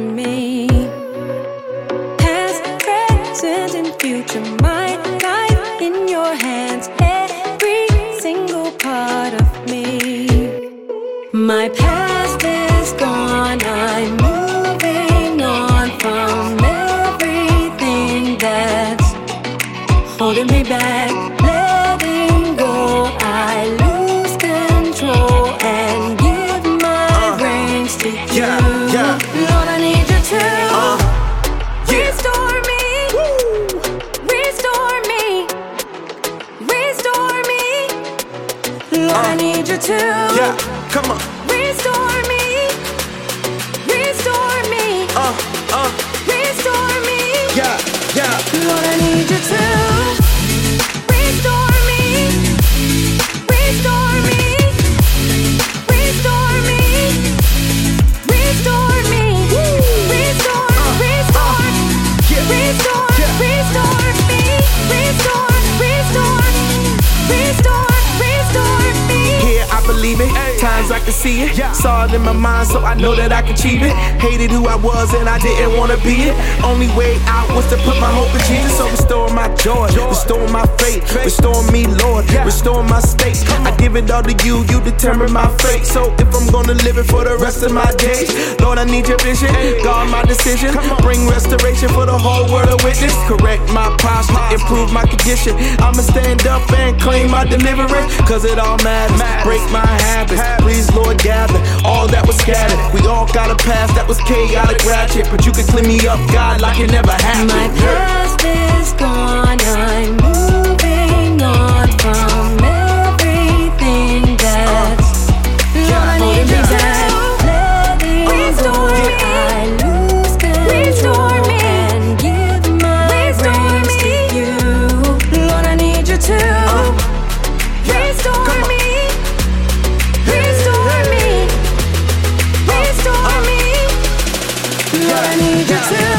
me. Past, present, and future, my life in your hands. Every single part of me. My past is gone. I'm moving on from everything that's holding me back. I need you to Yeah, come on. restore me, restore me, Uh, Times I can see it. Saw it in my mind, so I know that I can achieve it. Hated who I was and I didn't wanna be it. Only way out was to put my hope in Jesus. So restore my joy, restore my faith, restore me, Lord, restore my state. I give it all to you, you determine my fate. So if I'm gonna live it for the rest of my days, Lord, I need your vision. Guard my decision, bring restoration for the whole world to witness. Correct my posture, improve my condition. I'ma stand up and claim my deliverance, cause it all matters. Break my habits, please, Lord, gather all that was scattered. We all got a past that was chaotic, ratchet, but you can clean me up, God, like it never happened. My past is gone, Yeah.